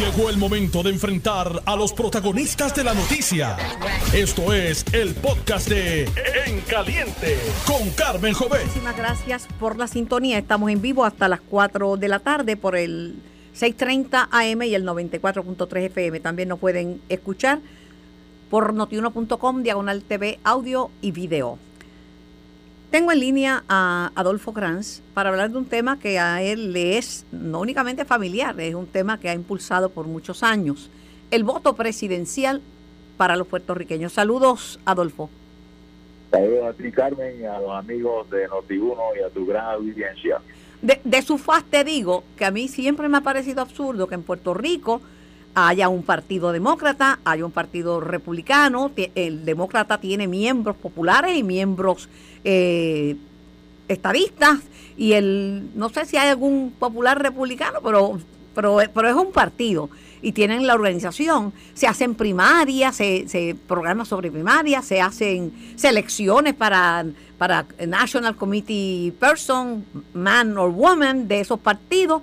Llegó el momento de enfrentar a los protagonistas de la noticia. Esto es el podcast de En Caliente con Carmen Jovet. Muchísimas gracias por la sintonía. Estamos en vivo hasta las 4 de la tarde por el 6:30 AM y el 94.3 FM. También nos pueden escuchar por notiuno.com, diagonal TV, audio y video. Tengo en línea a Adolfo Kranz para hablar de un tema que a él le es no únicamente familiar, es un tema que ha impulsado por muchos años, el voto presidencial para los puertorriqueños. Saludos, Adolfo. Saludos a ti, Carmen, y a los amigos de Notiuno y a tu gran audiencia. De, de su faz te digo que a mí siempre me ha parecido absurdo que en Puerto Rico haya un partido demócrata, haya un partido republicano, el demócrata tiene miembros populares y miembros eh, estadistas, y el no sé si hay algún popular republicano, pero, pero, pero es un partido y tienen la organización, se hacen primarias, se, se programas sobre primarias, se hacen selecciones para, para National Committee Person, man or woman de esos partidos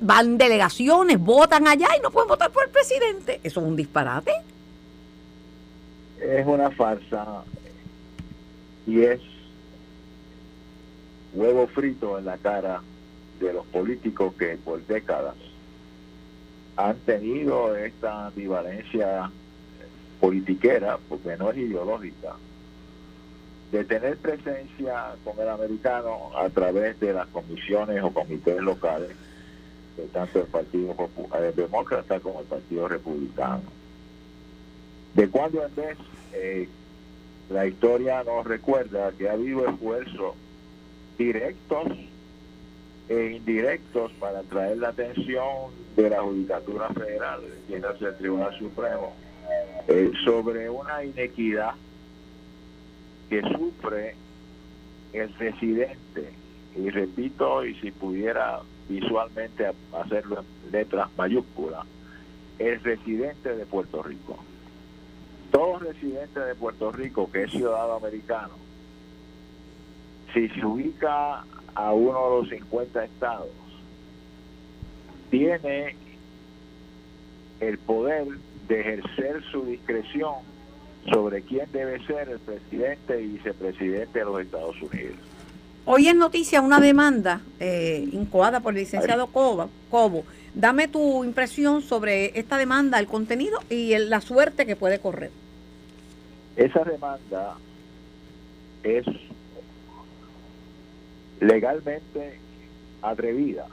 van delegaciones, votan allá y no pueden votar por el presidente. Eso es un disparate. Es una farsa y es huevo frito en la cara de los políticos que por décadas han tenido esta ambivalencia politiquera, porque no es ideológica, de tener presencia con el americano a través de las comisiones o comités locales tanto el Partido Demócrata como el Partido Republicano. De cuando en vez, eh, la historia nos recuerda que ha habido esfuerzos directos e indirectos para atraer la atención de la Judicatura Federal, es el Tribunal Supremo, eh, sobre una inequidad que sufre el residente. Y repito, y si pudiera visualmente hacerlo en letras mayúsculas, el residente de Puerto Rico. Todo residente de Puerto Rico que es ciudadano americano, si se ubica a uno de los 50 estados, tiene el poder de ejercer su discreción sobre quién debe ser el presidente y vicepresidente de los Estados Unidos. Hoy es noticia una demanda eh, incoada por el licenciado Cobo. Dame tu impresión sobre esta demanda, el contenido y la suerte que puede correr. Esa demanda es legalmente atrevida,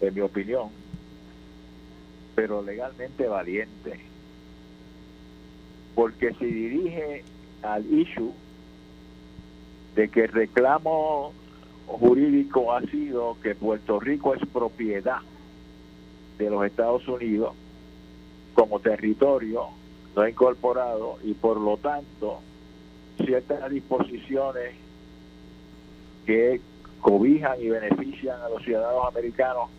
en mi opinión, pero legalmente valiente, porque se dirige al issue de que el reclamo jurídico ha sido que Puerto Rico es propiedad de los Estados Unidos como territorio no incorporado y por lo tanto ciertas disposiciones que cobijan y benefician a los ciudadanos americanos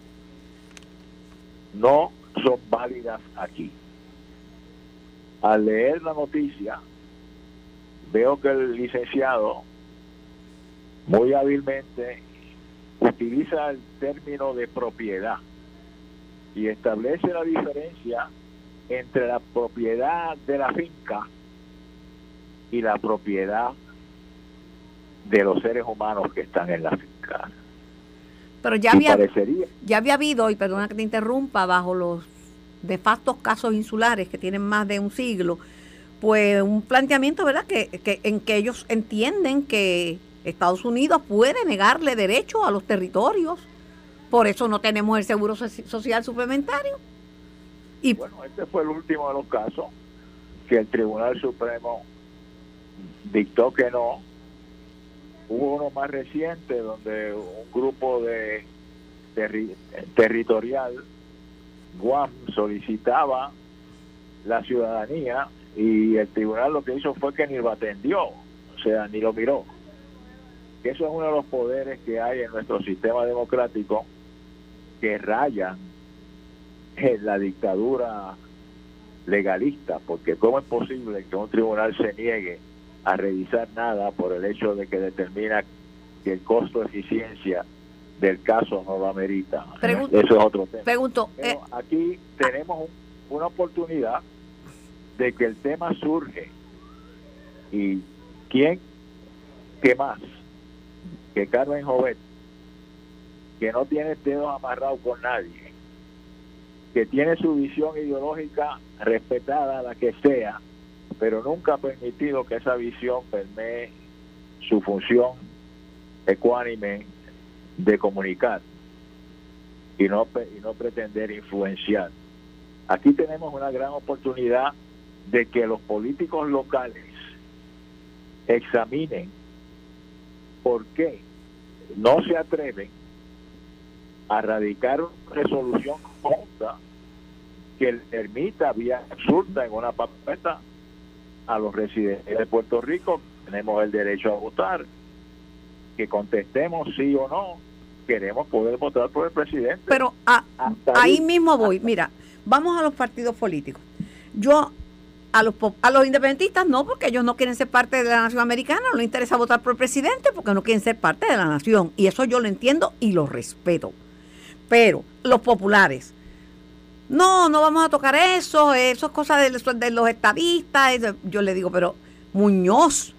no son válidas aquí. Al leer la noticia, veo que el licenciado muy hábilmente utiliza el término de propiedad y establece la diferencia entre la propiedad de la finca y la propiedad de los seres humanos que están en la finca. Pero ya había, ya había habido, y perdona que te interrumpa, bajo los de facto casos insulares que tienen más de un siglo, pues un planteamiento, ¿verdad?, que, que en que ellos entienden que Estados Unidos puede negarle derecho a los territorios. Por eso no tenemos el seguro social suplementario. Y bueno, este fue el último de los casos que el Tribunal Supremo dictó que no. Hubo uno más reciente donde un grupo de territorial, Guam, solicitaba la ciudadanía y el tribunal lo que hizo fue que ni lo atendió, o sea, ni lo miró. Eso es uno de los poderes que hay en nuestro sistema democrático que rayan en la dictadura legalista, porque ¿cómo es posible que un tribunal se niegue a revisar nada por el hecho de que determina que el costo-eficiencia del caso no lo amerita. Pregunto, Eso es otro tema. Pregunto, Pero eh, aquí tenemos un- una oportunidad de que el tema surge. ¿Y quién? ¿Qué más? Que Carmen Jovet, que no tiene dedos amarrados con nadie, que tiene su visión ideológica respetada, la que sea, pero nunca ha permitido que esa visión permee su función ecuánime de comunicar y no, y no pretender influenciar. Aquí tenemos una gran oportunidad de que los políticos locales examinen por qué no se atreven a radicar una resolución conjunta que permita vía absurda en una papeta a los residentes de Puerto Rico tenemos el derecho a votar que contestemos sí o no queremos poder votar por el presidente pero a- Hasta ahí ahí. mismo voy. Mira, vamos a los partidos políticos. Yo a los a los independentistas no, porque ellos no quieren ser parte de la nación americana, no les interesa votar por el presidente porque no quieren ser parte de la nación. Y eso yo lo entiendo y lo respeto. Pero los populares, no, no vamos a tocar eso, eso es cosa de, de los estadistas. Yo le digo, pero Muñoz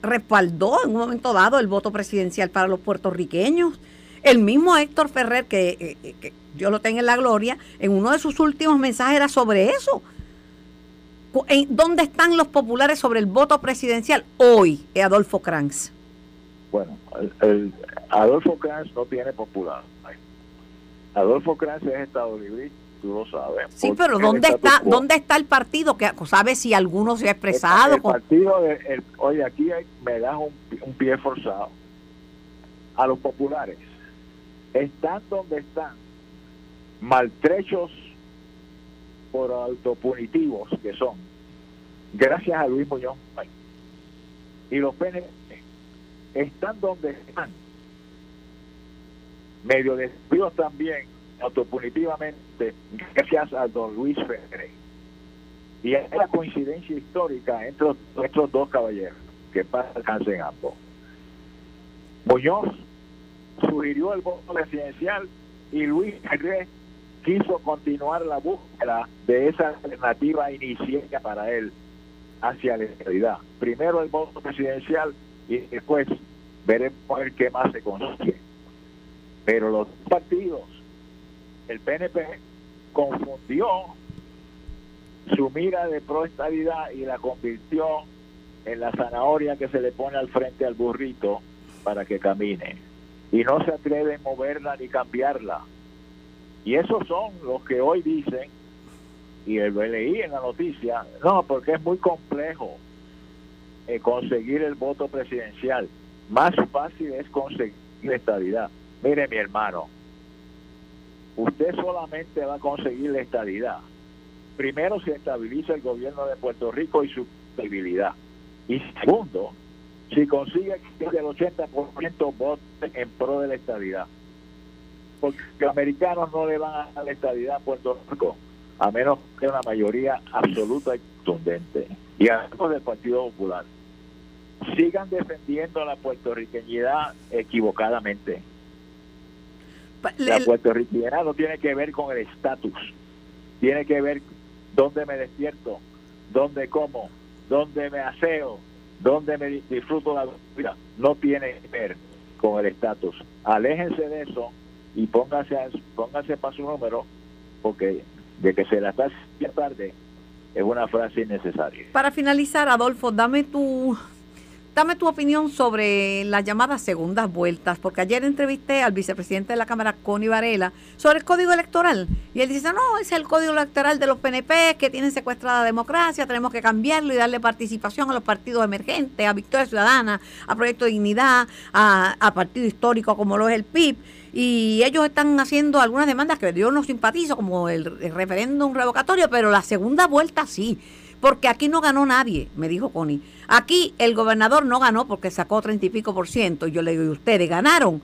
respaldó en un momento dado el voto presidencial para los puertorriqueños. El mismo Héctor Ferrer, que, eh, que yo lo tengo en la gloria, en uno de sus últimos mensajes era sobre eso. ¿Dónde están los populares sobre el voto presidencial? Hoy, eh, Adolfo Kranz. Bueno, Adolfo Kranz no tiene popular. Adolfo Kranz es estado libre, tú lo sabes. Sí, pero ¿dónde está, ¿dónde está el partido que sabe si alguno se ha expresado? El, partido, de, el- oye, aquí hay- me das un, un pie forzado. A los populares, están donde están, maltrechos por autopunitivos que son, gracias a Luis Muñoz. Y los PNP están donde están, medio desvíos también, autopunitivamente, gracias a don Luis Ferrer. Y es la coincidencia histórica entre estos dos caballeros, que pasa alcance en ambos. Muñoz sugirió el voto presidencial y Luis Ferrer quiso continuar la búsqueda de esa alternativa inicial para él hacia la realidad. Primero el voto presidencial y después veremos a ver qué más se consigue. Pero los partidos, el PNP confundió su mira de proestabilidad y la convirtió en la zanahoria que se le pone al frente al burrito para que camine. Y no se atreve a moverla ni cambiarla. Y esos son los que hoy dicen, y lo leí en la noticia, no, porque es muy complejo eh, conseguir el voto presidencial. Más fácil es conseguir estabilidad. Mire, mi hermano, usted solamente va a conseguir la estabilidad. Primero se estabiliza el gobierno de Puerto Rico y su estabilidad. Y segundo, si consigue que el 80% vote en pro de la estabilidad. Porque los americanos no le van a dar la estabilidad a Puerto Rico, a menos que una mayoría absoluta y contundente. Y además del Partido Popular. Sigan defendiendo la puertorriqueñidad equivocadamente. La puertorriqueñidad no tiene que ver con el estatus, tiene que ver dónde me despierto, dónde como, dónde me aseo, dónde me di- disfruto la vida. No tiene que ver con el estatus. Aléjense de eso y pónganse, pónganse para su número, porque de que se la está tarde es una frase innecesaria. Para finalizar, Adolfo, dame tu, dame tu opinión sobre las llamadas segundas vueltas, porque ayer entrevisté al vicepresidente de la Cámara, Connie Varela, sobre el código electoral. Y él dice, no, es el código electoral de los PNP que tienen secuestrada democracia, tenemos que cambiarlo y darle participación a los partidos emergentes, a Victoria Ciudadana, a Proyecto Dignidad, a, a partido histórico como lo es el PIB. Y ellos están haciendo algunas demandas que yo no simpatizo, como el, el referéndum revocatorio, pero la segunda vuelta sí. Porque aquí no ganó nadie, me dijo Connie. Aquí el gobernador no ganó porque sacó treinta y pico por ciento. Yo le digo, ¿y ustedes ganaron?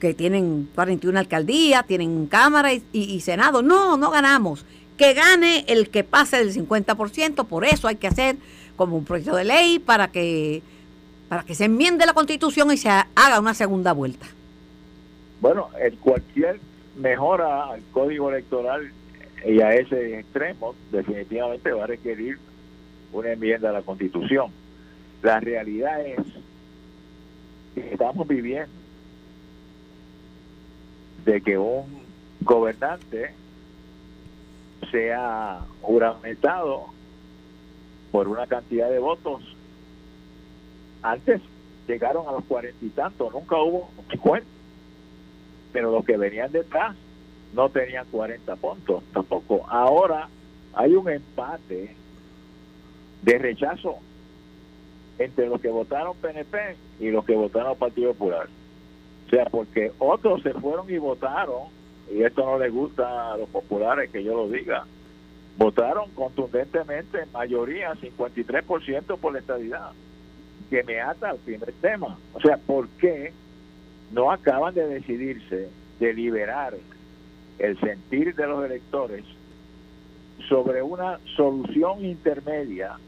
Que tienen 41 alcaldías, tienen Cámara y, y- y Senado. No, no ganamos. Que gane el que pase del 50%. Por eso hay que hacer como un proyecto de ley para que, para que se enmiende la constitución y se haga una segunda vuelta. Bueno, el cualquier mejora al código electoral y a ese extremo definitivamente va a requerir una enmienda a la Constitución. La realidad es que estamos viviendo de que un gobernante sea juramentado por una cantidad de votos. Antes llegaron a los cuarenta y tantos, nunca hubo cincuenta, pero los que venían detrás no tenían 40 puntos tampoco. Ahora hay un empate de rechazo entre los que votaron PNP y los que votaron Partido Popular. O sea, porque otros se fueron y votaron, y esto no le gusta a los populares que yo lo diga, votaron contundentemente en mayoría, 53% por la estabilidad, que me ata al primer tema. O sea, ¿por qué no acaban de decidirse de liberar el sentir de los electores sobre una solución intermedia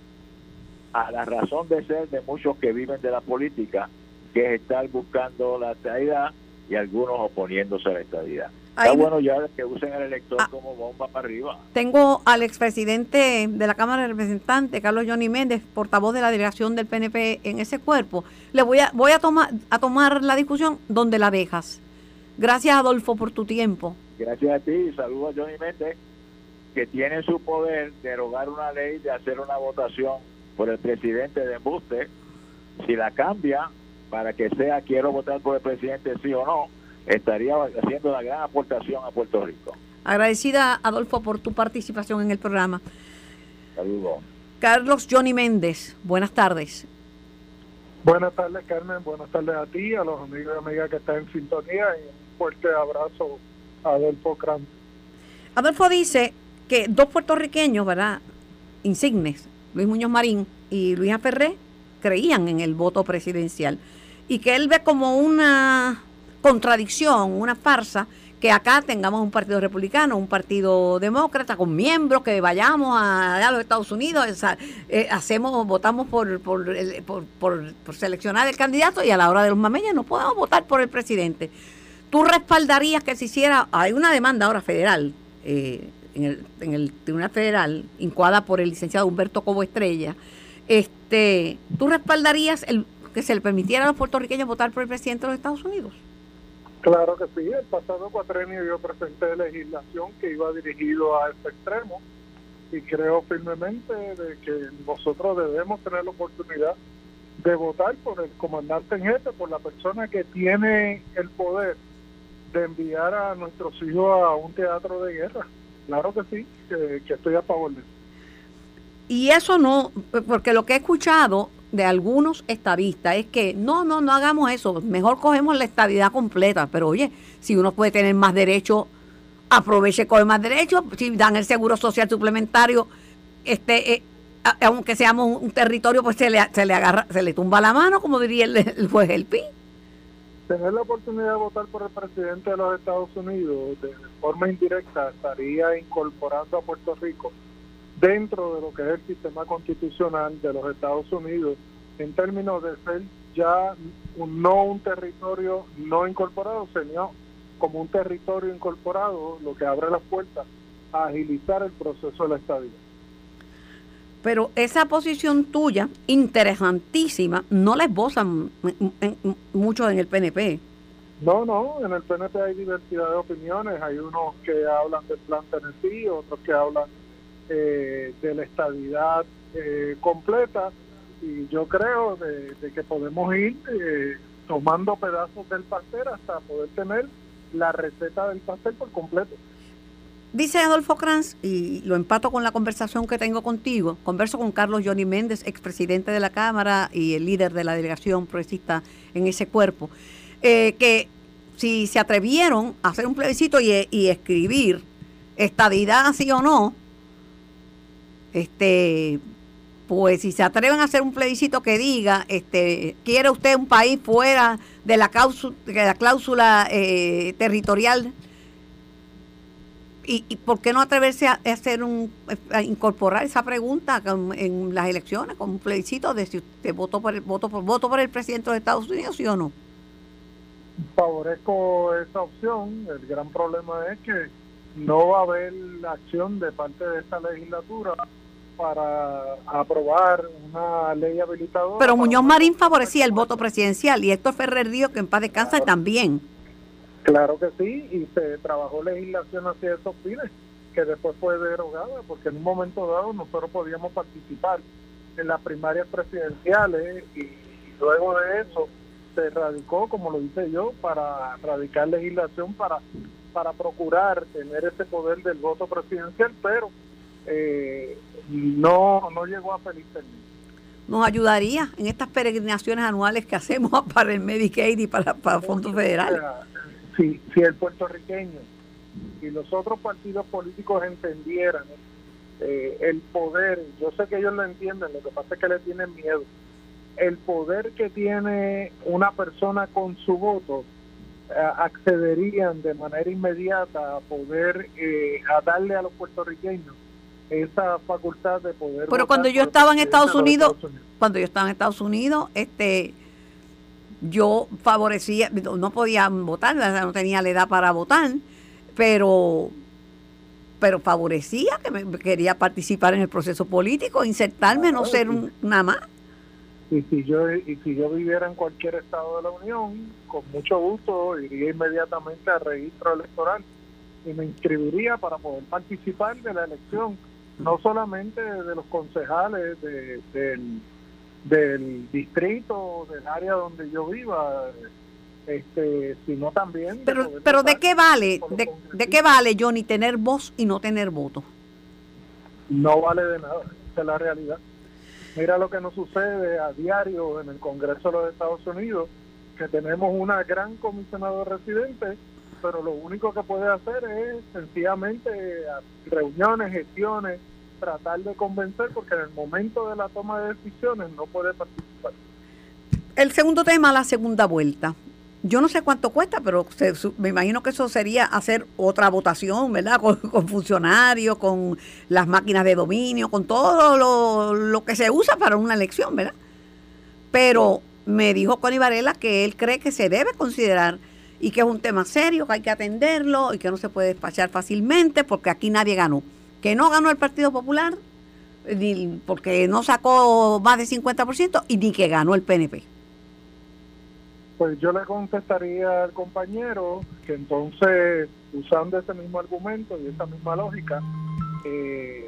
a la razón de ser de muchos que viven de la política, que es estar buscando la estabilidad y algunos oponiéndose a la estabilidad. Está bueno ya que usen al elector ah. como bomba para arriba. Tengo al expresidente de la Cámara de Representantes, Carlos Johnny Méndez, portavoz de la delegación del PNP en ese cuerpo. Le voy a, voy a, tomar, a tomar la discusión donde la dejas. Gracias, Adolfo, por tu tiempo. Gracias a ti y saludo a Johnny Méndez, que tiene su poder derogar una ley, de hacer una votación por el presidente de embuste. Si la cambia para que sea quiero votar por el presidente sí o no, estaría haciendo la gran aportación a Puerto Rico. Agradecida, Adolfo, por tu participación en el programa. Saludos. Carlos Johnny Méndez, buenas tardes. Buenas tardes, Carmen. Buenas tardes a ti, a los amigos y amigas que están en sintonía y un fuerte abrazo a Adolfo Cram. Adolfo dice que dos puertorriqueños, ¿verdad? Insignes, Luis Muñoz Marín y Luis Ferré, creían en el voto presidencial y que él ve como una contradicción, una farsa, que acá tengamos un partido republicano, un partido demócrata con miembros, que vayamos a, los Estados Unidos, eh, hacemos, votamos por por, por, seleccionar el candidato y a la hora de los mameñas no podemos votar por el presidente. ¿Tú respaldarías que se hiciera, hay una demanda ahora federal, eh, en, el, en el Tribunal Federal, incuada por el licenciado Humberto Cobo Estrella, este, ¿tú respaldarías el, que se le permitiera a los puertorriqueños votar por el presidente de los Estados Unidos? Claro que sí, el pasado cuatrenio yo presenté legislación que iba dirigido a este extremo y creo firmemente de que nosotros debemos tener la oportunidad de votar por el comandante en jefe, por la persona que tiene el poder de enviar a nuestros hijos a un teatro de guerra. Claro que sí, que, estoy a favor de eso. Y eso no, porque lo que he escuchado de algunos estadistas es que no, no, no hagamos eso, mejor cogemos la estadidad completa, pero oye, si uno puede tener más derechos, aproveche coge más derechos, si dan el seguro social suplementario, este eh, aunque seamos un, territorio, pues se le, se le agarra, se le tumba la mano, como diría el, juez El Pi. Tener la oportunidad de votar por el presidente de los Estados Unidos de forma indirecta estaría incorporando a Puerto Rico dentro de lo que es el sistema constitucional de los Estados Unidos en términos de ser ya no un territorio no incorporado, sino como un territorio incorporado, lo que abre las puertas a agilizar el proceso de la estabilidad. Pero esa posición tuya, interesantísima, no la esbozan mucho en el PNP. No, no, en el PNP hay diversidad de opiniones. Hay unos que hablan del plan Tennessee, otros que hablan eh, de la estabilidad eh, completa y yo creo de, que podemos ir eh, tomando pedazos del pastel hasta poder tener la receta del pastel por completo. Dice Adolfo Kranz, y lo empato con la conversación que tengo contigo, converso con Carlos Johnny Méndez, expresidente de la Cámara y el líder de la delegación progresista en ese cuerpo, que si se atrevieron a hacer un plebiscito y, escribir estadidad sí o no, este pues si se atreven a hacer un plebiscito que diga, este, quiere usted un país fuera de la cláusula, de la cláusula eh, territorial, ¿Y, por qué no atreverse a, hacer un, a incorporar esa pregunta en las elecciones con un plebiscito de si usted votó por el voto por voto por el presidente de Estados Unidos, sí o no? favorezco esa opción. El gran problema es que no va a haber acción de parte de esta legislatura para aprobar una ley habilitadora. Pero Muñoz Marín favorecía el voto presidencial y Héctor Ferrer Río, que en paz descansa, también. Claro que sí, y se trabajó legislación hacia esos fines, que después fue derogada, porque en un momento dado nosotros podíamos participar en las primarias presidenciales y luego de eso se radicó, como lo hice yo, para radicar legislación para, para procurar tener ese poder del voto presidencial, pero eh, no, no llegó a feliz término. Nos ayudaría en estas peregrinaciones anuales que hacemos para el Medicaid y para, para fondos federales. Si, si el puertorriqueño y los otros partidos políticos entendieran eh, el poder, yo sé que ellos lo entienden, lo que pasa es que le tienen miedo, el poder que tiene una persona con su voto, eh, accederían de manera inmediata a poder, eh, a darle a los puertorriqueños esa facultad de poder. Pero cuando yo estaba en Estados Unidos, cuando yo estaba en Estados Unidos, este yo favorecía, no podía votar, no tenía la edad para votar, pero pero favorecía que me quería participar en el proceso político, insertarme, no ser un, nada más. Y si yo y si yo viviera en cualquier estado de la Unión, con mucho gusto iría inmediatamente al registro electoral y me inscribiría para poder participar de la elección no solamente de los concejales del, del distrito, del área donde yo viva, este, sino también... Pero, de pero ¿de qué vale? De, ¿De qué vale, Johnny, tener voz y no tener voto? No vale de nada, esa es la realidad. Mira lo que nos sucede a diario en el Congreso de los Estados Unidos, que tenemos una gran comisionada residente pero lo único que puede hacer es sencillamente reuniones, gestiones, tratar de convencer, porque en el momento de la toma de decisiones no puede participar. El segundo tema, la segunda vuelta. Yo no sé cuánto cuesta, pero me imagino que eso sería hacer otra votación, ¿verdad? Con, funcionarios, con las máquinas de dominio, con todo lo, lo, que se usa para una elección, ¿verdad? Pero me dijo Connie Varela que él cree que se debe considerar y que es un tema serio, que hay que atenderlo y que no se puede despachar fácilmente porque aquí nadie ganó. Que no ganó el Partido Popular ni porque no sacó más de 50% y ni que ganó el PNP. Pues yo le contestaría al compañero que entonces, usando ese mismo argumento y esa misma lógica, eh,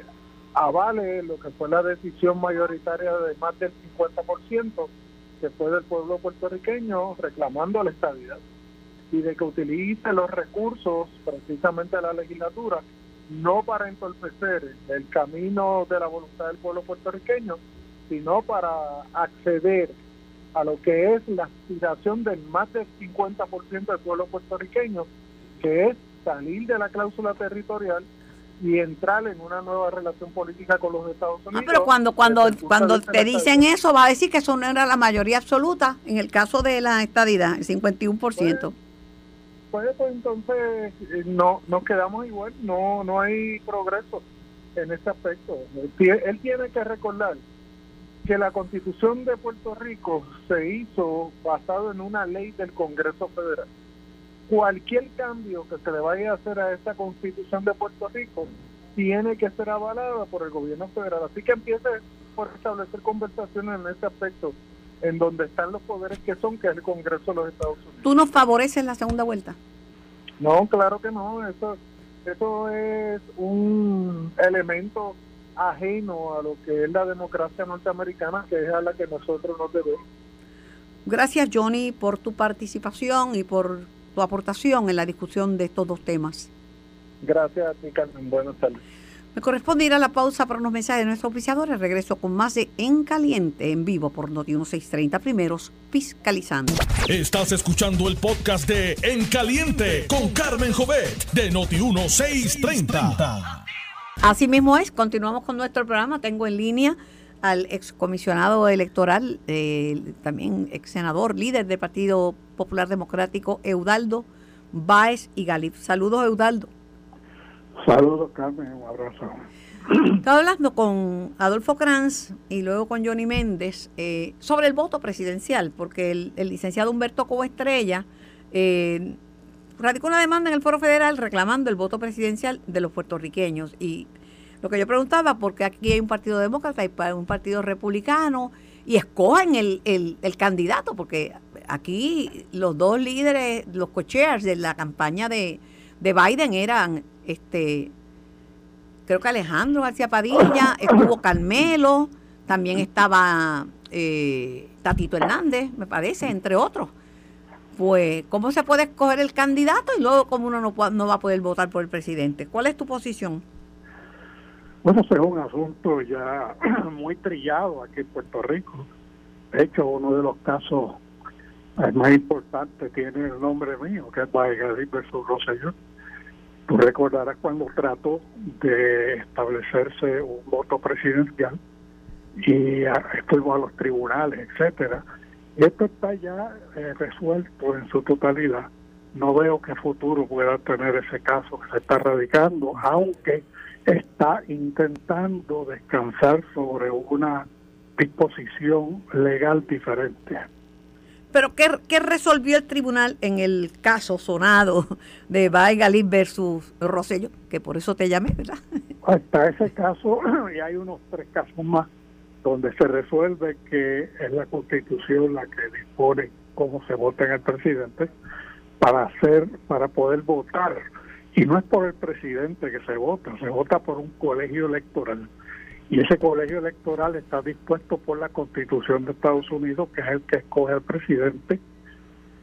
avale lo que fue la decisión mayoritaria de más del 50% que fue del pueblo puertorriqueño reclamando la estabilidad y de que utilice los recursos precisamente la legislatura, no para entorpecer el camino de la voluntad del pueblo puertorriqueño, sino para acceder a lo que es la aspiración del más del 50% del pueblo puertorriqueño, que es salir de la cláusula territorial y entrar en una nueva relación política con los Estados ah, Unidos. pero cuando cuando cuando te dicen eso, va a decir que eso no era la mayoría absoluta en el caso de la estadidad, el 51% pues, pues entonces eh, no nos quedamos igual, no no hay progreso en ese aspecto. Él tiene que recordar que la constitución de Puerto Rico se hizo basado en una ley del Congreso Federal. Cualquier cambio que se le vaya a hacer a esta constitución de Puerto Rico tiene que ser avalada por el gobierno federal. Así que empiece por establecer conversaciones en ese aspecto en donde están los poderes que son, que es el Congreso de los Estados Unidos. ¿Tú nos favoreces la segunda vuelta? No, claro que no. Eso, eso es un elemento ajeno a lo que es la democracia norteamericana, que es a la que nosotros nos debemos. Gracias, Johnny, por tu participación y por tu aportación en la discusión de estos dos temas. Gracias a ti, Carmen. Buenas tardes. Me corresponde ir a la pausa para unos mensajes de nuestros oficiadores. Regreso con más de En Caliente en vivo por Noti 1630 primeros, fiscalizando. Estás escuchando el podcast de En Caliente con Carmen Jovet de Noti 1630. Así mismo es, continuamos con nuestro programa. Tengo en línea al excomisionado electoral, eh, también ex senador, líder del Partido Popular Democrático, Eudaldo Báez y Galip. Saludos, Eudaldo. Saludos, Carmen, un abrazo. Estaba hablando con Adolfo Kranz y luego con Johnny Méndez eh, sobre el voto presidencial, porque el, licenciado Humberto Coestrella eh, radicó una demanda en el Foro Federal reclamando el voto presidencial de los puertorriqueños. Y lo que yo preguntaba, porque aquí hay un partido demócrata y un partido republicano, y escogen el, el, el candidato, porque aquí los dos líderes, los cochears de la campaña de, de Biden eran este creo que Alejandro García Padilla, estuvo Carmelo, también estaba eh, Tatito Hernández, me parece, entre otros. Pues, ¿cómo se puede escoger el candidato y luego cómo uno no, no va a poder votar por el presidente? ¿Cuál es tu posición? Bueno, ese es un asunto ya muy trillado aquí en Puerto Rico. De hecho, uno de los casos más importantes tiene el nombre mío, que es Valladolid versus Rosselló Tú recordarás cuando trató de establecerse un voto presidencial y fuimos a los tribunales, etcétera. Esto está ya eh, resuelto en su totalidad. No veo que futuro pueda tener ese caso que se está radicando, aunque está intentando descansar sobre una disposición legal diferente. Pero ¿qué, ¿qué, resolvió el tribunal en el caso sonado de Galí versus Rosello? Que por eso te llamé, ¿verdad? Hasta ese caso, y hay unos tres casos más, donde se resuelve que es la Constitución la que dispone cómo se vota en el presidente para hacer, para poder votar. Y no es por el presidente que se vota, se vota por un colegio electoral y ese colegio electoral está dispuesto por la constitución de Estados Unidos, que es el que escoge al presidente.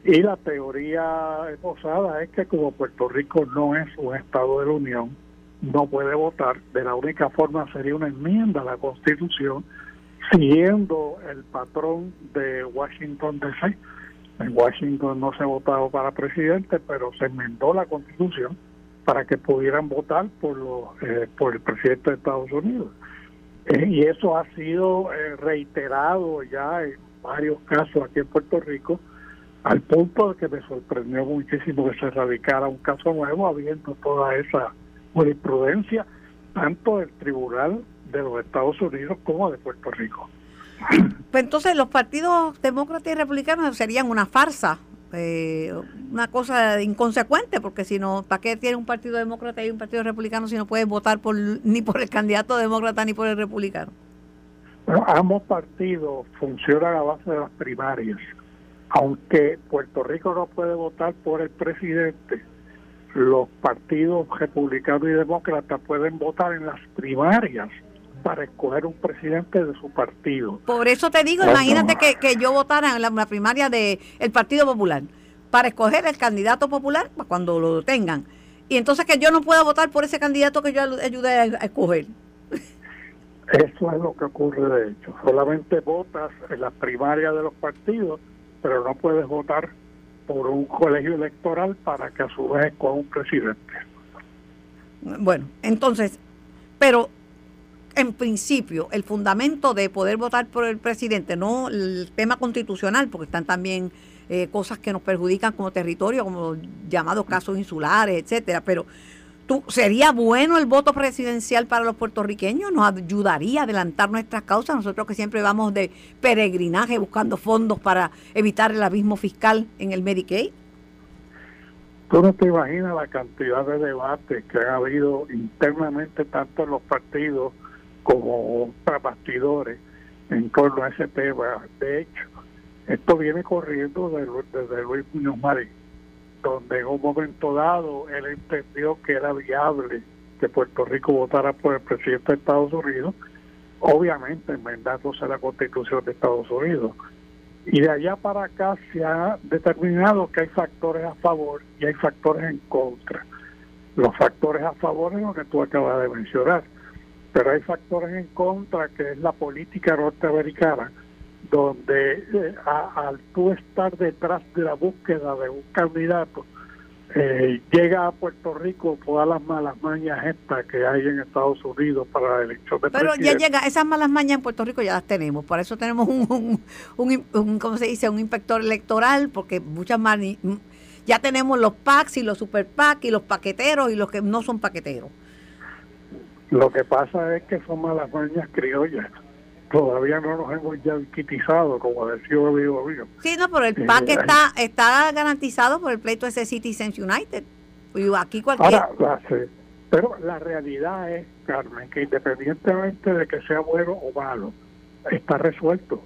Y la teoría esposada es que como Puerto Rico no es un Estado de la Unión, no puede votar. De la única forma sería una enmienda a la constitución, siguiendo el patrón de Washington DC. En Washington no se votaba para presidente, pero se enmendó la constitución para que pudieran votar por, los, eh, por el presidente de Estados Unidos. Eh, y eso ha sido eh, reiterado ya en varios casos aquí en Puerto Rico, al punto de que me sorprendió muchísimo que se radicara un caso nuevo, habiendo toda esa jurisprudencia, tanto del Tribunal de los Estados Unidos como de Puerto Rico. Pues entonces los partidos demócratas y republicanos serían una farsa eh, una cosa inconsecuente, porque si no, ¿para qué tiene un partido demócrata y un partido republicano si no puedes votar por ni por el candidato demócrata ni por el republicano? Bueno, ambos partidos funcionan a base de las primarias. Aunque Puerto Rico no puede votar por el presidente, los partidos republicanos y demócratas pueden votar en las primarias para escoger un presidente de su partido. Por eso te digo, imagínate que, que, yo votara en la, primaria del el Partido Popular para escoger el candidato popular cuando lo tengan. Y entonces que yo no pueda votar por ese candidato que yo ayudé a, escoger. Eso es lo que ocurre de hecho. Solamente votas en la primaria de los partidos, pero no puedes votar por un colegio electoral para que a su vez escoja un presidente. Bueno, entonces, pero en principio, el fundamento de poder votar por el presidente, no el tema constitucional, porque están también eh, cosas que nos perjudican como territorio, como llamados casos insulares, etcétera, pero tú, ¿sería bueno el voto presidencial para los puertorriqueños? ¿Nos ayudaría a adelantar nuestras causas? Nosotros que siempre vamos de peregrinaje buscando fondos para evitar el abismo fiscal en el Medicaid. Tú no te imaginas la cantidad de debates que ha habido internamente tanto en los partidos como para bastidores en torno a ese tema. De hecho, esto viene corriendo desde, Luis Muñoz Marín, donde en un momento dado él entendió que era viable que Puerto Rico votara por el presidente de Estados Unidos, obviamente enmendándose la constitución de Estados Unidos. Y de allá para acá se ha determinado que hay factores a favor y hay factores en contra. Los factores a favor es lo que tú acabas de mencionar pero hay factores en contra, que es la política norteamericana, donde eh, al tú estar detrás de la búsqueda de un candidato, eh, llega a Puerto Rico todas las malas mañas estas que hay en Estados Unidos para la elección de Pero ya llega, esas malas mañas en Puerto Rico ya las tenemos, por eso tenemos un, un, ¿cómo se dice? Un inspector electoral, porque muchas malas, ya tenemos los PACs y los super PAC y los paqueteros y los que no son paqueteros. Lo que pasa es que son malas mañas criollas. todavía no nos hemos ya quitizado, como decía amigo mío. Sí, no, pero el PAC está, está garantizado por el pleito ese Citizens United. Y aquí cualquier... Ahora, pero la realidad es, Carmen, que independientemente de que sea bueno o malo, está resuelto.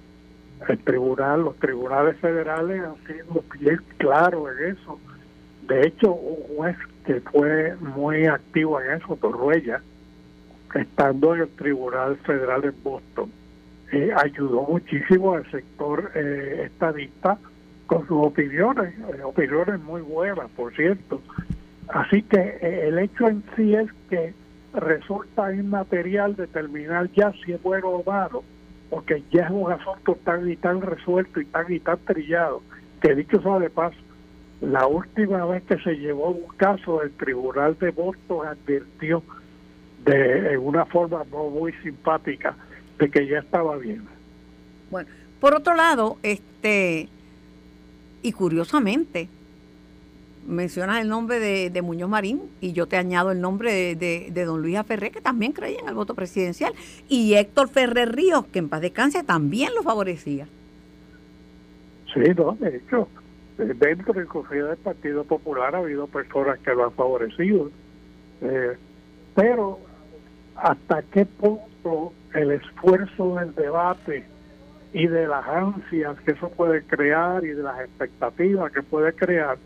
El tribunal, los tribunales federales han sido bien claros en eso. De hecho, un juez que fue muy activo en eso, Torruella, estando en el Tribunal Federal en Boston, eh, ayudó muchísimo al sector eh, estadista con sus opiniones, eh, opiniones muy buenas, por cierto. Así que eh, el hecho en sí es que resulta inmaterial determinar ya si es bueno o malo, porque ya es un asunto tan y tan resuelto y tan y tan trillado, que dicho sea de paso, la última vez que se llevó un caso, el Tribunal de Boston advirtió de una forma no muy simpática de que ya estaba bien. Bueno, por otro lado, este y curiosamente mencionas el nombre de, Muñoz Marín y yo te añado el nombre de, don Luis Ferrer, que también creía en el voto presidencial, y Héctor Ferrer Ríos, que en paz descanse, también lo favorecía. Sí, no, de hecho, dentro inclusive del Partido Popular ha habido personas que lo han favorecido. Eh, pero, ¿hasta qué punto el esfuerzo del debate y de las ansias que eso puede crear y de las expectativas que puede crear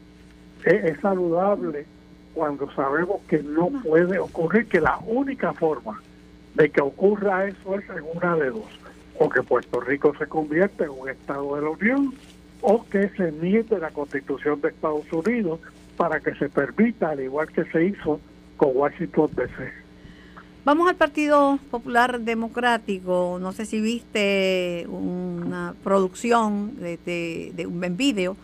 es, saludable cuando sabemos que no puede ocurrir, que la única forma de que ocurra eso es en una de dos, o que Puerto Rico se convierta en un Estado de la Unión, o que se niegue la Constitución de Estados Unidos para que se permita, al igual que se hizo con Washington DC. Vamos al Partido Popular Democrático. No sé si viste una producción de, un vídeo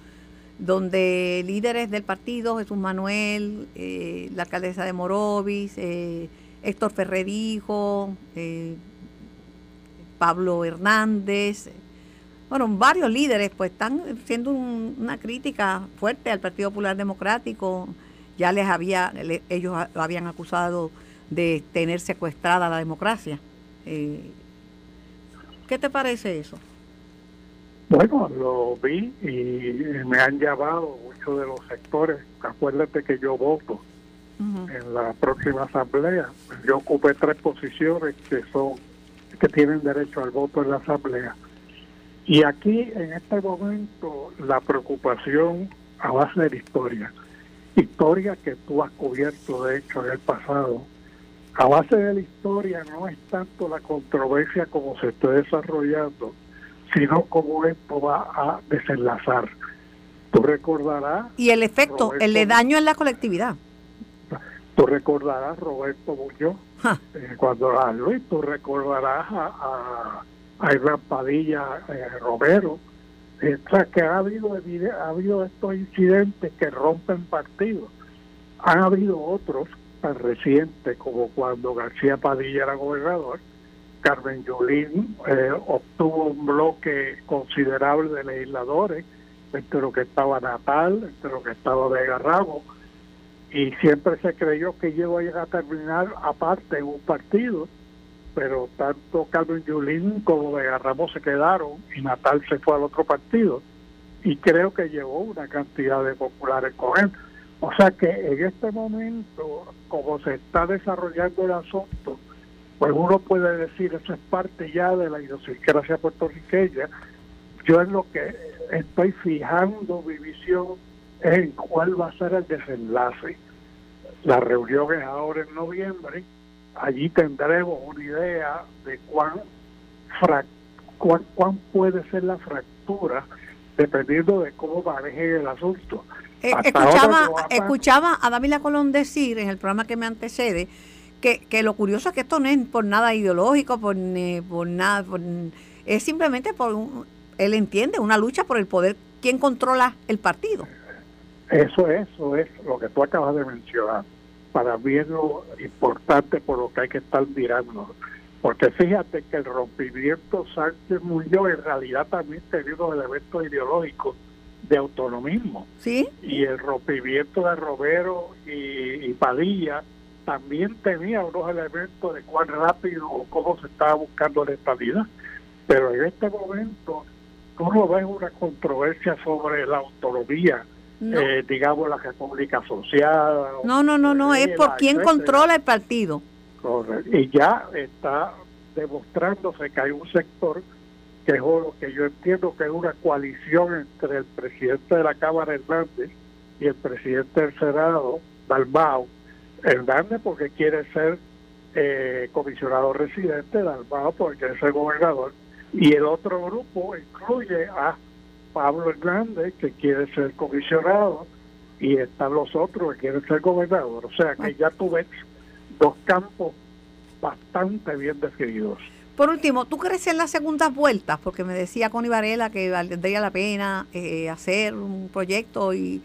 donde líderes del partido, Jesús Manuel, eh, la alcaldesa de Morovis, eh, Héctor Ferrerijo, eh, Pablo Hernández, bueno, varios líderes pues están haciendo una crítica fuerte al Partido Popular Democrático. Ya les había, ellos lo habían acusado de tener secuestrada la democracia. Eh, ¿Qué te parece eso? Bueno, lo vi y me han llamado muchos de los sectores. Acuérdate que yo voto en la próxima asamblea. Yo ocupé tres posiciones que son que tienen derecho al voto en la asamblea. Y aquí, en este momento, la preocupación a base de la historia. Historia que tú has cubierto, de hecho, en el pasado, a base de la historia no es tanto la controversia como se está desarrollando, sino cómo esto va a desenlazar. Tú recordarás... Y el efecto, el de daño en la colectividad. Tú recordarás Roberto Muñoz, eh, cuando a Luis, tú recordarás a, a, Iván Padilla eh, Romero, eh, o sea, que ha habido, ha habido estos incidentes que rompen partidos. Han habido otros tan reciente como cuando García Padilla era gobernador, Carmen Yulín eh, obtuvo un bloque considerable de legisladores, entre lo que estaba Natal, entre lo que estaba Vega Ramos, y siempre se creyó que llegó a llegar a terminar aparte en un partido, pero tanto Carmen Yulín como Vega Ramos se quedaron y Natal se fue al otro partido, y creo que llevó una cantidad de populares con él o sea que en este momento, como se está desarrollando el asunto, pues uno puede decir, eso es parte ya de la idiosincrasia puertorriqueña. Yo en lo que estoy fijando mi visión en cuál va a ser el desenlace. La reunión es ahora en noviembre, allí tendremos una idea de cuán, cuán, cuán puede ser la fractura dependiendo de cómo maneje el asunto. Eh, escuchaba, escuchaba a David Colón decir en el programa que me antecede que, que lo curioso es que esto no es por nada ideológico, por, por nada, es simplemente por, un, él entiende, una lucha por el poder, quién controla el partido. Eso, eso es lo que tú acabas de mencionar. Para mí es lo importante por lo que hay que estar mirando. Porque fíjate que el rompimiento Sánchez Muñoz en realidad también tenía unos elementos ideológicos de autonomismo. ¿Sí? Y el rompimiento de Romero y, Padilla también tenía unos elementos de cuán rápido o cómo se estaba buscando la estabilidad. pero en este momento tú no ves una controversia sobre la autonomía, eh, digamos la República Asociada. No, no, no, no, es por quién controla el partido. Correcto. Y ya está demostrándose que hay un sector que es lo que yo entiendo que es una coalición entre el presidente de la Cámara Hernández y el presidente del Senado, Dalmao. Hernández porque quiere ser eh, comisionado residente, Dalmao porque quiere ser gobernador, y el otro grupo incluye a Pablo Hernández que quiere ser comisionado y están los otros que quieren ser gobernador. O sea que ya tú dos campos bastante bien definidos. Por último, ¿tú crees en las segundas vueltas? Porque me decía Connie Varela que valdría la pena eh, hacer un proyecto y,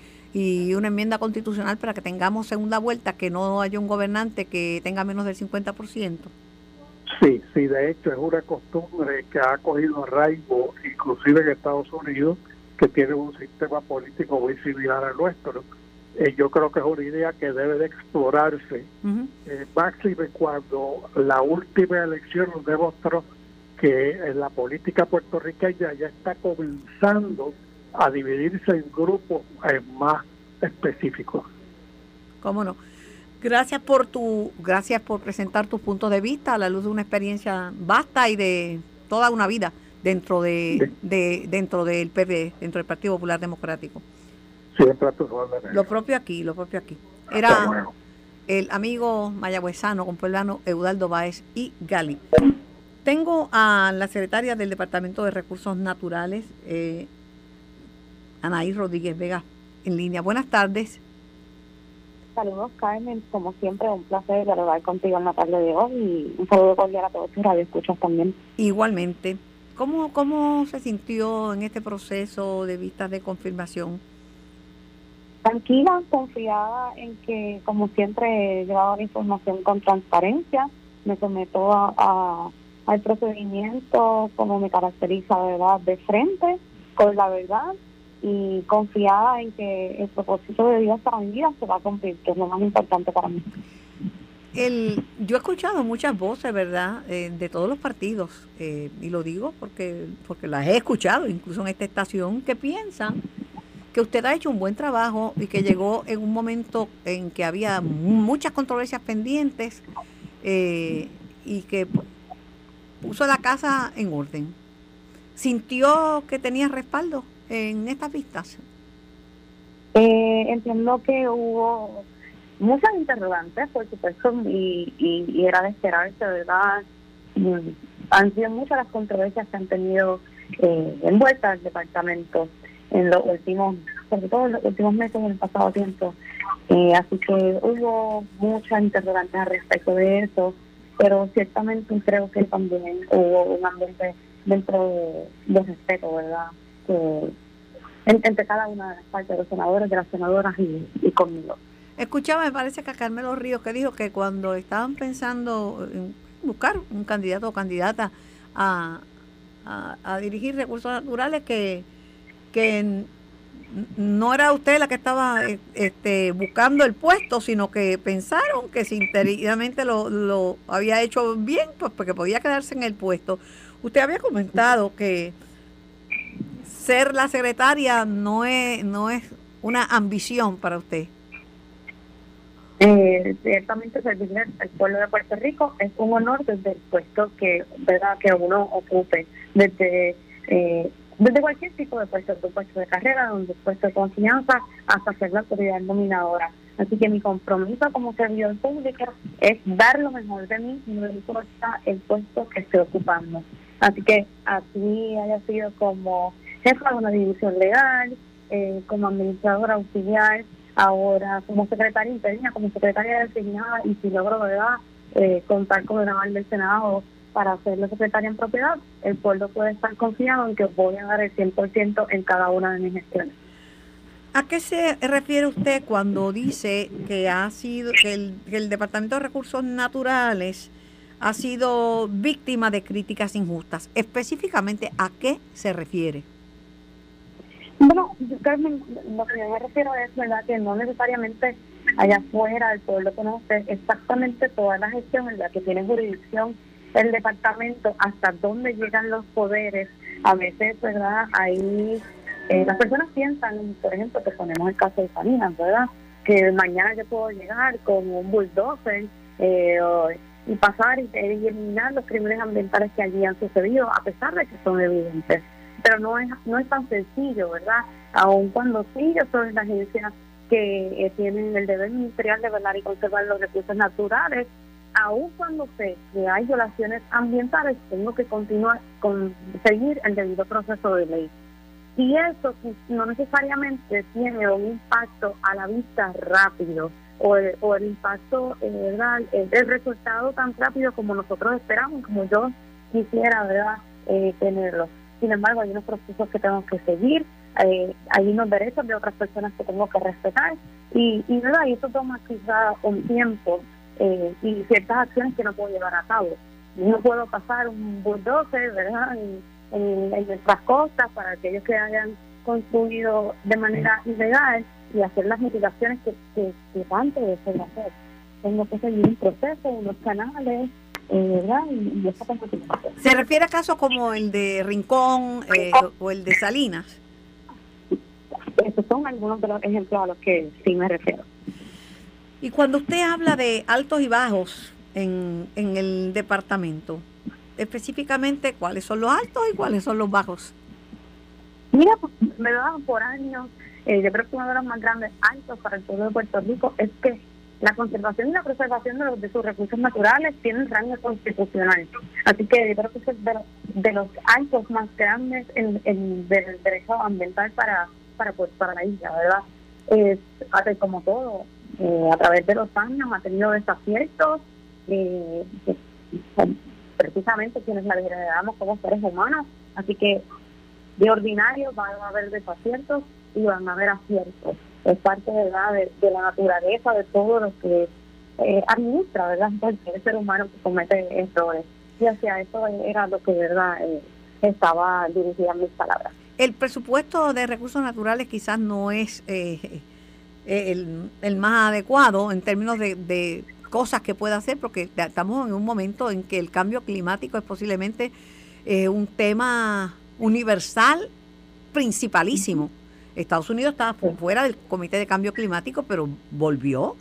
una enmienda constitucional para que tengamos segunda vuelta, que no haya un gobernante que tenga menos del 50%. Sí, sí, de hecho es una costumbre que ha cogido arraigo, inclusive en Estados Unidos, que tiene un sistema político muy similar al nuestro eh, yo creo que es una idea que debe de explorarse, eh, máximo cuando la última elección nos demostró que en la política puertorriqueña ya está comenzando a dividirse en grupos eh, más específicos. ¿Cómo no? Gracias por tu, gracias por presentar tus puntos de vista a la luz de una experiencia vasta y de toda una vida dentro de, de dentro del PPD, dentro del Partido Popular Democrático. Siempre Lo propio aquí, lo propio aquí. Era el amigo mayagüezano, compueblano Eudaldo Báez y Gali. Tengo a la secretaria del Departamento de Recursos Naturales, eh, Anaí Rodríguez Vega, en línea. Buenas tardes. Saludos, Carmen. Como siempre, un placer dialogar contigo en la tarde de hoy y un saludo cordial a todos tus radioescuchas también. Igualmente. ¿Cómo, ¿Cómo se sintió en este proceso de vistas de confirmación? Tranquila, confiada en que, como siempre, he llevado la información con transparencia, me someto a, al procedimiento como me caracteriza, ¿verdad?, de frente, con la verdad y confiada en que el propósito de Dios para mi vida se va a cumplir, que es lo más importante para mí. El, yo he escuchado muchas voces, ¿verdad?, eh, de todos los partidos, eh, y lo digo porque, porque las he escuchado, incluso en esta estación, que piensan que usted ha hecho un buen trabajo y que llegó en un momento en que había muchas controversias pendientes eh, y que puso la casa en orden. ¿Sintió que tenía respaldo en estas vistas? Eh, entiendo que hubo muchas interrogantes, por supuesto, y, y, era de esperarse, ¿verdad? Mm, han sido muchas las controversias que han tenido eh, envueltas el departamento en los últimos, sobre todo en los últimos meses, en el pasado tiempo. Eh, así que hubo muchas interrogantes al respecto de eso, pero ciertamente creo que también hubo un ambiente dentro de, respeto, ¿verdad? entre cada una de las partes, de los senadores, de las senadoras y, conmigo. Escuchaba, me parece que a Carmelo Ríos que dijo que cuando estaban pensando en buscar un candidato o candidata a, a dirigir recursos naturales, que que no era usted la que estaba eh, este, buscando el puesto, sino que pensaron que si interiormente lo, lo había hecho bien, pues porque podía quedarse en el puesto. Usted había comentado que ser la secretaria no es, no es una ambición para usted. Eh, ciertamente servirle al pueblo de Puerto Rico es un honor desde el puesto que verdad que uno ocupe desde eh, desde cualquier tipo de puesto, de puesto de carrera, donde puesto de confianza, hasta ser la autoridad nominadora. Así que mi compromiso como servidor público es dar lo mejor de mí, no importa el puesto que esté ocupando. Así que así haya sido como jefa de una división legal, eh, como administradora auxiliar, ahora como secretaria interna, como secretaria designada y si logro ¿verdad? Eh, contar con el aval del Senado para ser la secretaria en propiedad, el pueblo puede estar confiado en que voy a dar el 100% en cada una de mis gestiones. ¿A qué se refiere usted cuando dice que ha sido que el, Departamento de Recursos Naturales ha sido víctima de críticas injustas? Específicamente, ¿a qué se refiere? Bueno, Carmen, lo que yo me refiero es verdad que no necesariamente allá afuera el pueblo conoce exactamente toda la gestión en la que tiene jurisdicción el departamento, hasta dónde llegan los poderes. A veces, ¿verdad? Ahí eh, las personas piensan, por ejemplo, que ponemos el caso de Salinas, ¿verdad? Que mañana yo puedo llegar con un bulldozer eh, y pasar y, eliminar los crímenes ambientales que allí han sucedido, a pesar de que son evidentes. Pero no es, no es tan sencillo, ¿verdad? Aun cuando sí, yo soy la agencia que eh, tienen el deber ministerial de velar y conservar los recursos naturales, aun cuando sé que hay violaciones ambientales, tengo que continuar con seguir el debido proceso de ley. Y eso no necesariamente tiene un impacto a la vista rápido o el, impacto, eh, ¿verdad? El, resultado tan rápido como nosotros esperamos, como yo quisiera, ¿verdad? Eh, tenerlo. Sin embargo, hay unos procesos que tengo que seguir, eh, hay unos derechos de otras personas que tengo que respetar y, ¿verdad? y eso toma quizá un tiempo eh, y ciertas acciones que no puedo llevar a cabo. No puedo pasar un bulldozer, ¿verdad? en, nuestras costas para aquellos que hayan construido de manera ilegal y hacer las mitigaciones que, que, que antes de hacer. Tengo que seguir un proceso, unos canales, eh, ¿verdad? Y, y eso ¿Se refiere a casos como el de Rincón eh, o el de Salinas? Esos son algunos de los ejemplos a los que sí me refiero. Y cuando usted habla de altos y bajos en, en el departamento, específicamente cuáles son los altos y cuáles son los bajos. Mira, pues, me dan por años, eh, yo creo que uno de los más grandes altos para el pueblo de Puerto Rico es que la conservación y la preservación de, los, de sus recursos naturales tienen rango constitucional. Así que yo creo que es de, los altos más grandes en, en, del derecho ambiental para, para, pues, para la isla, ¿verdad? Es, como todo, eh, a través de los años ha tenido desaciertos, eh, precisamente quienes la heredamos como seres humanos. Así que de ordinario van a haber desaciertos y van a haber aciertos. Es parte ¿verdad? De, de la naturaleza de todo lo que eh, administra, ¿verdad? el ser humano que comete errores. Y hacia eso era lo que, ¿verdad? Eh, estaba dirigida mis palabras. El presupuesto de recursos naturales quizás no es eh, el, el, más adecuado en términos de, de cosas que pueda hacer, porque estamos en un momento en que el cambio climático es posiblemente eh, un tema universal principalísimo. Estados Unidos estaba fuera del Comité de Cambio Climático, pero volvió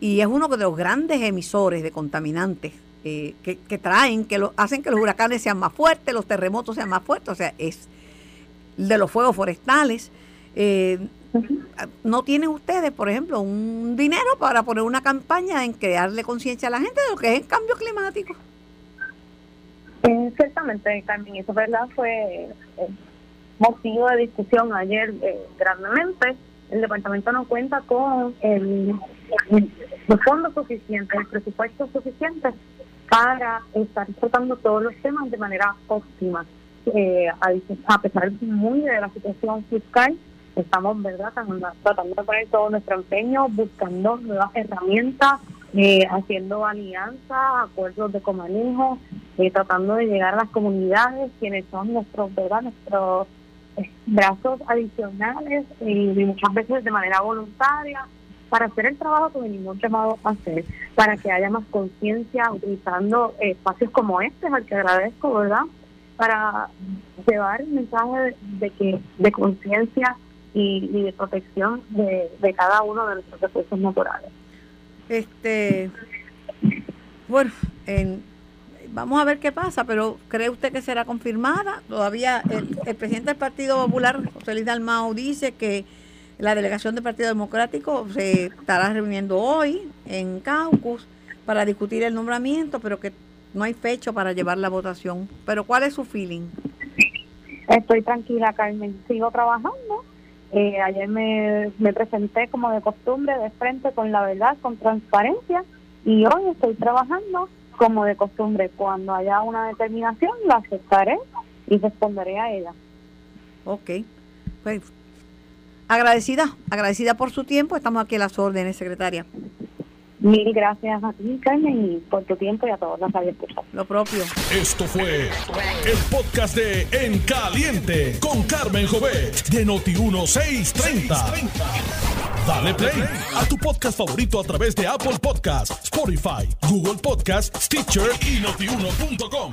y es uno de los grandes emisores de contaminantes eh, que, que, traen, que lo, hacen que los huracanes sean más fuertes, los terremotos sean más fuertes, o sea, es de los fuegos forestales. Eh, ¿No tienen ustedes, por ejemplo, un dinero para poner una campaña en crearle conciencia a la gente de lo que es el cambio climático? Eh, ciertamente, Carmen, eso verdad fue eh, motivo de discusión ayer eh, grandemente. El departamento no cuenta con los fondos suficientes, el presupuesto suficiente para estar tratando todos los temas de manera óptima. A pesar muy de la situación fiscal, estamos verdad tratando de poner todo nuestro empeño, buscando nuevas herramientas, eh, haciendo alianzas, acuerdos de comanejo, eh, tratando de llegar a las comunidades, quienes son nuestros, ¿verdad? nuestros eh, brazos adicionales y, muchas veces de manera voluntaria para hacer el trabajo que venimos llamados a hacer, para que haya más conciencia utilizando espacios como este, al que agradezco, ¿verdad? Para llevar el mensaje de que de conciencia y, de protección de, cada uno de nuestros recursos naturales. Este, bueno, vamos a ver qué pasa, pero ¿cree usted que será confirmada? Todavía el, presidente del Partido Popular, José Luis Dalmao, dice que la delegación del Partido Democrático se estará reuniendo hoy en Caucus para discutir el nombramiento, pero que no hay fecha para llevar la votación. Pero ¿cuál es su feeling? Estoy tranquila, Carmen. Sigo trabajando eh, ayer me, me presenté como de costumbre, de frente, con la verdad, con transparencia, y hoy estoy trabajando como de costumbre. Cuando haya una determinación, la aceptaré y responderé a ella. Ok. Pues agradecida, agradecida por su tiempo. Estamos aquí a las órdenes, secretaria. Mil gracias a ti, Carmen, y por tu tiempo y a todos los escuchado. Lo propio. Esto fue el podcast de En Caliente con Carmen Jovet de Noti 1630. Dale play a tu podcast favorito a través de Apple Podcasts, Spotify, Google Podcasts, Stitcher y notiuno.com.